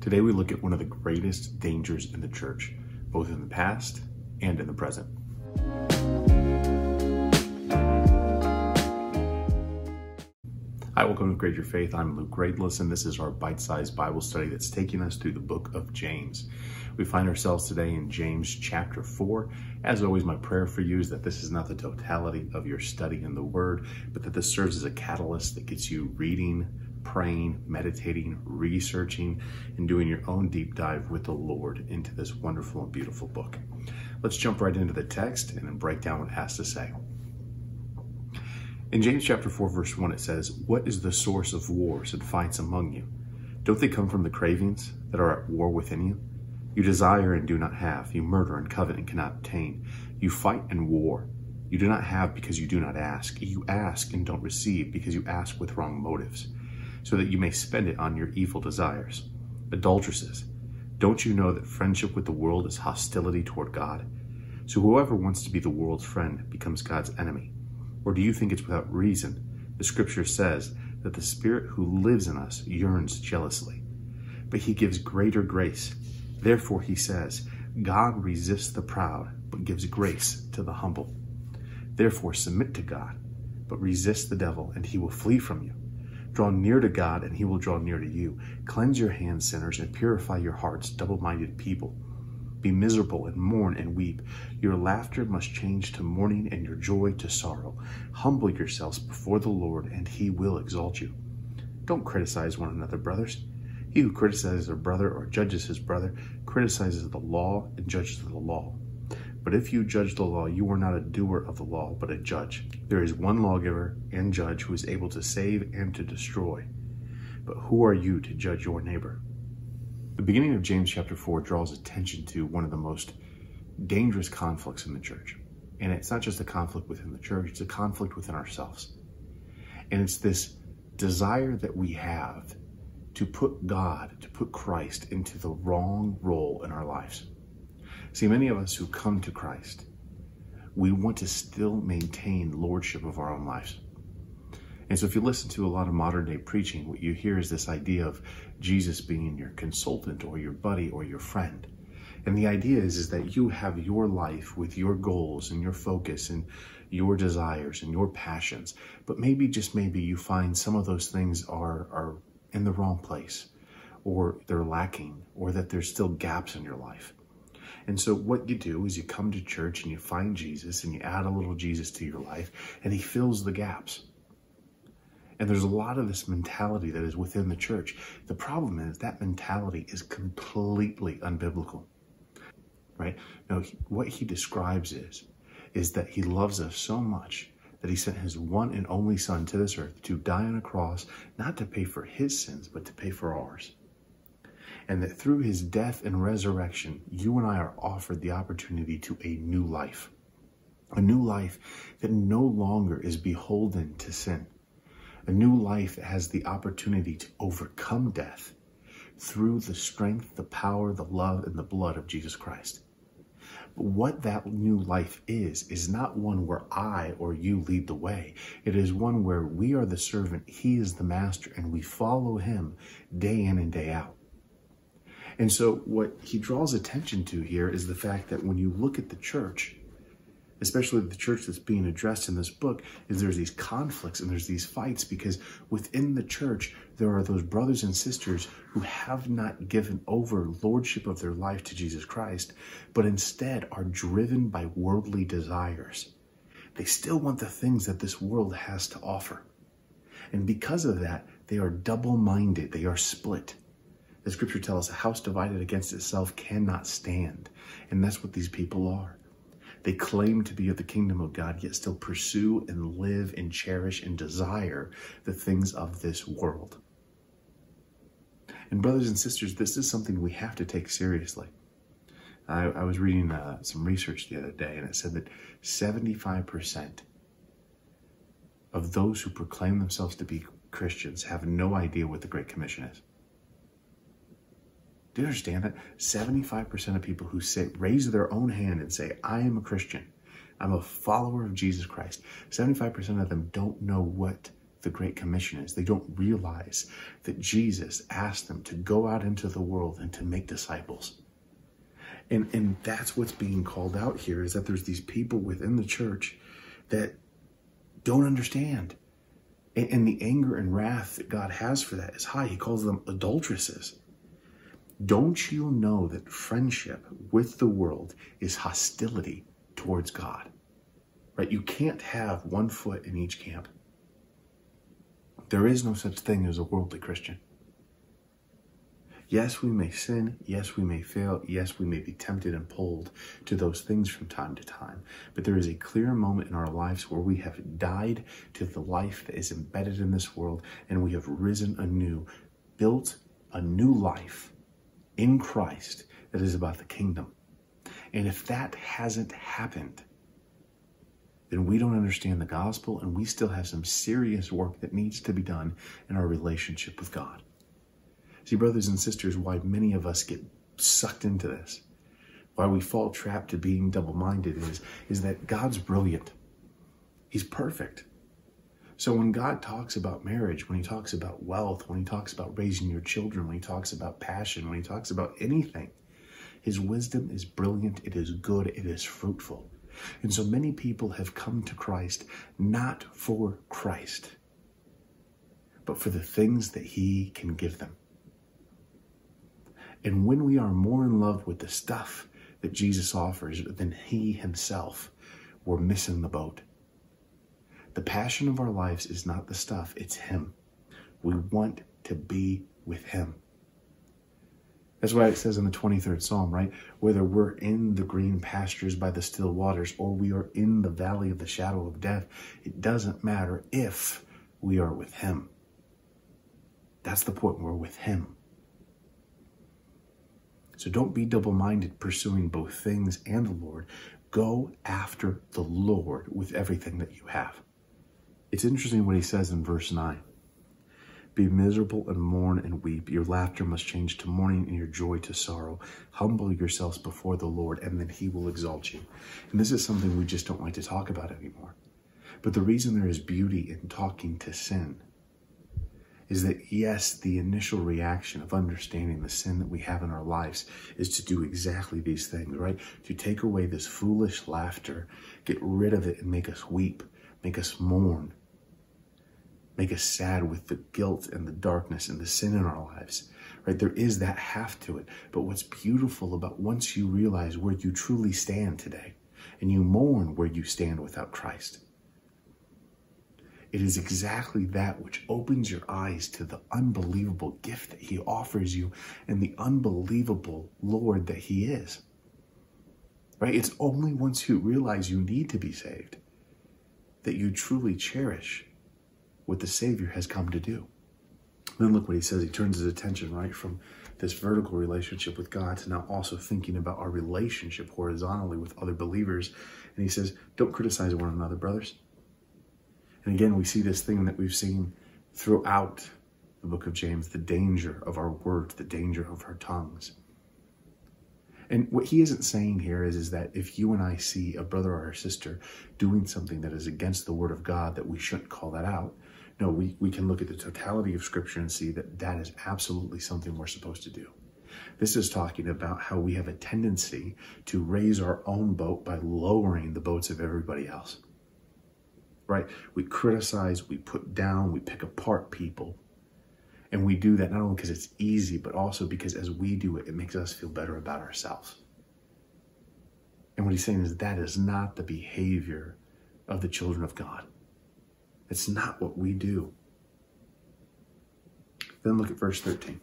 Today we look at one of the greatest dangers in the church, both in the past and in the present. Hi, welcome to Great Your Faith. I'm Luke Greatless, and this is our bite sized Bible study that's taking us through the book of James. We find ourselves today in James chapter 4. As always, my prayer for you is that this is not the totality of your study in the Word, but that this serves as a catalyst that gets you reading, praying, meditating, researching, and doing your own deep dive with the Lord into this wonderful and beautiful book. Let's jump right into the text and then break down what it has to say. In James chapter 4, verse 1, it says, What is the source of wars and fights among you? Don't they come from the cravings that are at war within you? You desire and do not have. You murder and covet and cannot obtain. You fight and war. You do not have because you do not ask. You ask and don't receive because you ask with wrong motives so that you may spend it on your evil desires. Adulteresses, don't you know that friendship with the world is hostility toward God? So whoever wants to be the world's friend becomes God's enemy. Or do you think it's without reason? The scripture says that the Spirit who lives in us yearns jealously. But he gives greater grace. Therefore, he says, God resists the proud, but gives grace to the humble. Therefore, submit to God, but resist the devil, and he will flee from you. Draw near to God, and he will draw near to you. Cleanse your hands, sinners, and purify your hearts, double minded people. Be miserable and mourn and weep. Your laughter must change to mourning and your joy to sorrow. Humble yourselves before the Lord, and he will exalt you. Don't criticize one another, brothers. He who criticizes a brother or judges his brother criticizes the law and judges the law. But if you judge the law, you are not a doer of the law, but a judge. There is one lawgiver and judge who is able to save and to destroy. But who are you to judge your neighbor? The beginning of James chapter 4 draws attention to one of the most dangerous conflicts in the church. And it's not just a conflict within the church, it's a conflict within ourselves. And it's this desire that we have to put God, to put Christ into the wrong role in our lives. See, many of us who come to Christ, we want to still maintain lordship of our own lives. And so, if you listen to a lot of modern day preaching, what you hear is this idea of Jesus being your consultant or your buddy or your friend. And the idea is, is that you have your life with your goals and your focus and your desires and your passions. But maybe, just maybe, you find some of those things are, are in the wrong place or they're lacking or that there's still gaps in your life. And so what you do is you come to church and you find Jesus and you add a little Jesus to your life and he fills the gaps. And there's a lot of this mentality that is within the church. The problem is that mentality is completely unbiblical. Right? Now, what he describes is is that he loves us so much that he sent his one and only son to this earth to die on a cross, not to pay for his sins, but to pay for ours and that through his death and resurrection, you and I are offered the opportunity to a new life. A new life that no longer is beholden to sin. A new life that has the opportunity to overcome death through the strength, the power, the love, and the blood of Jesus Christ. But what that new life is, is not one where I or you lead the way. It is one where we are the servant, He is the master, and we follow Him day in and day out. And so, what he draws attention to here is the fact that when you look at the church, especially the church that's being addressed in this book, is there's these conflicts and there's these fights because within the church, there are those brothers and sisters who have not given over lordship of their life to Jesus Christ, but instead are driven by worldly desires. They still want the things that this world has to offer. And because of that, they are double minded, they are split. The scripture tells us a house divided against itself cannot stand. And that's what these people are. They claim to be of the kingdom of God, yet still pursue and live and cherish and desire the things of this world. And, brothers and sisters, this is something we have to take seriously. I, I was reading uh, some research the other day, and it said that 75% of those who proclaim themselves to be Christians have no idea what the Great Commission is. Do you understand that? 75% of people who say, raise their own hand and say, I am a Christian, I'm a follower of Jesus Christ, 75% of them don't know what the Great Commission is. They don't realize that Jesus asked them to go out into the world and to make disciples. And, and that's what's being called out here is that there's these people within the church that don't understand. And, and the anger and wrath that God has for that is high. He calls them adulteresses. Don't you know that friendship with the world is hostility towards God? Right? You can't have one foot in each camp. There is no such thing as a worldly Christian. Yes, we may sin. Yes, we may fail. Yes, we may be tempted and pulled to those things from time to time. But there is a clear moment in our lives where we have died to the life that is embedded in this world and we have risen anew, built a new life in Christ that is about the kingdom. And if that hasn't happened, then we don't understand the gospel and we still have some serious work that needs to be done in our relationship with God. See, brothers and sisters, why many of us get sucked into this, why we fall trapped to being double minded is, is that God's brilliant. He's perfect. So when God talks about marriage, when he talks about wealth, when he talks about raising your children, when he talks about passion, when he talks about anything, his wisdom is brilliant, it is good, it is fruitful. And so many people have come to Christ not for Christ, but for the things that he can give them. And when we are more in love with the stuff that Jesus offers than he himself, we're missing the boat. The passion of our lives is not the stuff, it's him. We want to be with him. That's why it says in the 23rd Psalm, right? Whether we're in the green pastures by the still waters or we are in the valley of the shadow of death, it doesn't matter if we are with Him. That's the point. We're with Him. So don't be double minded pursuing both things and the Lord. Go after the Lord with everything that you have. It's interesting what he says in verse 9 Be miserable and mourn and weep. Your laughter must change to mourning and your joy to sorrow. Humble yourselves before the Lord, and then he will exalt you. And this is something we just don't like to talk about anymore. But the reason there is beauty in talking to sin is that yes, the initial reaction of understanding the sin that we have in our lives is to do exactly these things, right? To take away this foolish laughter, get rid of it and make us weep, make us mourn, make us sad with the guilt and the darkness and the sin in our lives, right? There is that half to it. But what's beautiful about once you realize where you truly stand today and you mourn where you stand without Christ, it is exactly that which opens your eyes to the unbelievable gift that He offers you and the unbelievable Lord that He is. Right? It's only once you realize you need to be saved that you truly cherish what the Savior has come to do. Then look what he says. He turns his attention right from this vertical relationship with God to now also thinking about our relationship horizontally with other believers. And he says, Don't criticize one another, brothers. And again, we see this thing that we've seen throughout the book of James the danger of our words, the danger of our tongues. And what he isn't saying here is, is that if you and I see a brother or a sister doing something that is against the word of God, that we shouldn't call that out. No, we, we can look at the totality of scripture and see that that is absolutely something we're supposed to do. This is talking about how we have a tendency to raise our own boat by lowering the boats of everybody else right? We criticize, we put down, we pick apart people. And we do that not only because it's easy, but also because as we do it, it makes us feel better about ourselves. And what he's saying is that is not the behavior of the children of God. It's not what we do. Then look at verse 13.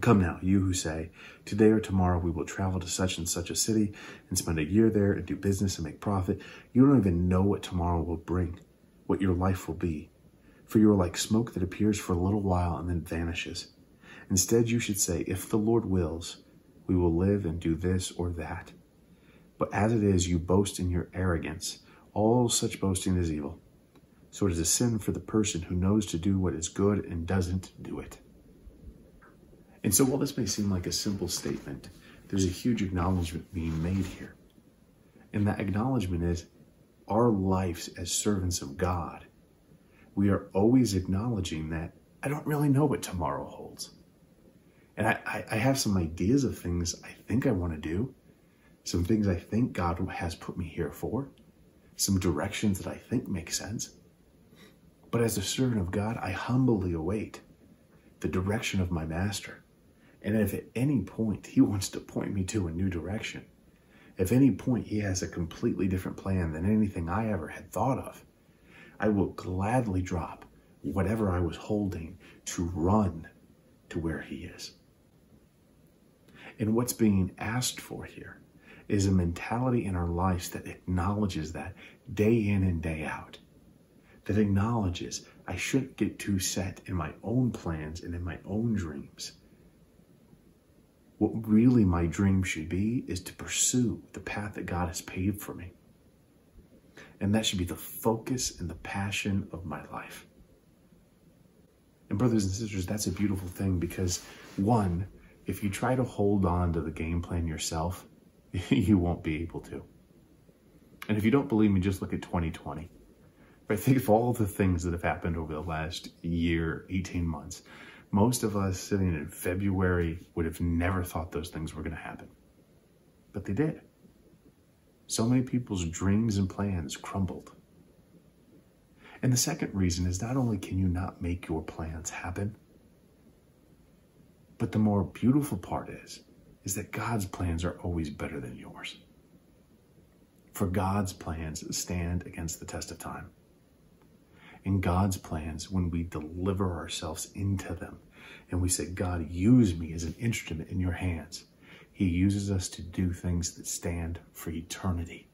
Come now, you who say, Today or tomorrow we will travel to such and such a city and spend a year there and do business and make profit. You don't even know what tomorrow will bring, what your life will be. For you are like smoke that appears for a little while and then vanishes. Instead, you should say, If the Lord wills, we will live and do this or that. But as it is, you boast in your arrogance. All such boasting is evil. So it is a sin for the person who knows to do what is good and doesn't do it. And so while this may seem like a simple statement, there's a huge acknowledgement being made here. And that acknowledgement is our lives as servants of God we are always acknowledging that I don't really know what tomorrow holds. And I, I, have some ideas of things I think I want to do, some things I think God has put me here for, some directions that I think make sense. But as a servant of God, I humbly await the direction of my master. And if at any point he wants to point me to a new direction, if any point he has a completely different plan than anything I ever had thought of, I will gladly drop whatever I was holding to run to where he is. And what's being asked for here is a mentality in our lives that acknowledges that day in and day out. That acknowledges I shouldn't get too set in my own plans and in my own dreams. What really my dream should be is to pursue the path that God has paved for me. And that should be the focus and the passion of my life. And, brothers and sisters, that's a beautiful thing because, one, if you try to hold on to the game plan yourself, you won't be able to. And if you don't believe me, just look at 2020. Right? Think of all the things that have happened over the last year, 18 months. Most of us sitting in February would have never thought those things were going to happen. But they did. So many people's dreams and plans crumbled. And the second reason is not only can you not make your plans happen, but the more beautiful part is, is that God's plans are always better than yours. For God's plans stand against the test of time. In God's plans, when we deliver ourselves into them and we say, God, use me as an instrument in your hands, He uses us to do things that stand for eternity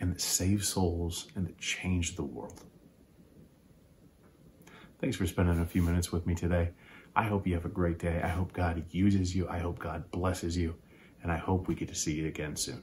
and that save souls and that change the world. Thanks for spending a few minutes with me today. I hope you have a great day. I hope God uses you. I hope God blesses you. And I hope we get to see you again soon.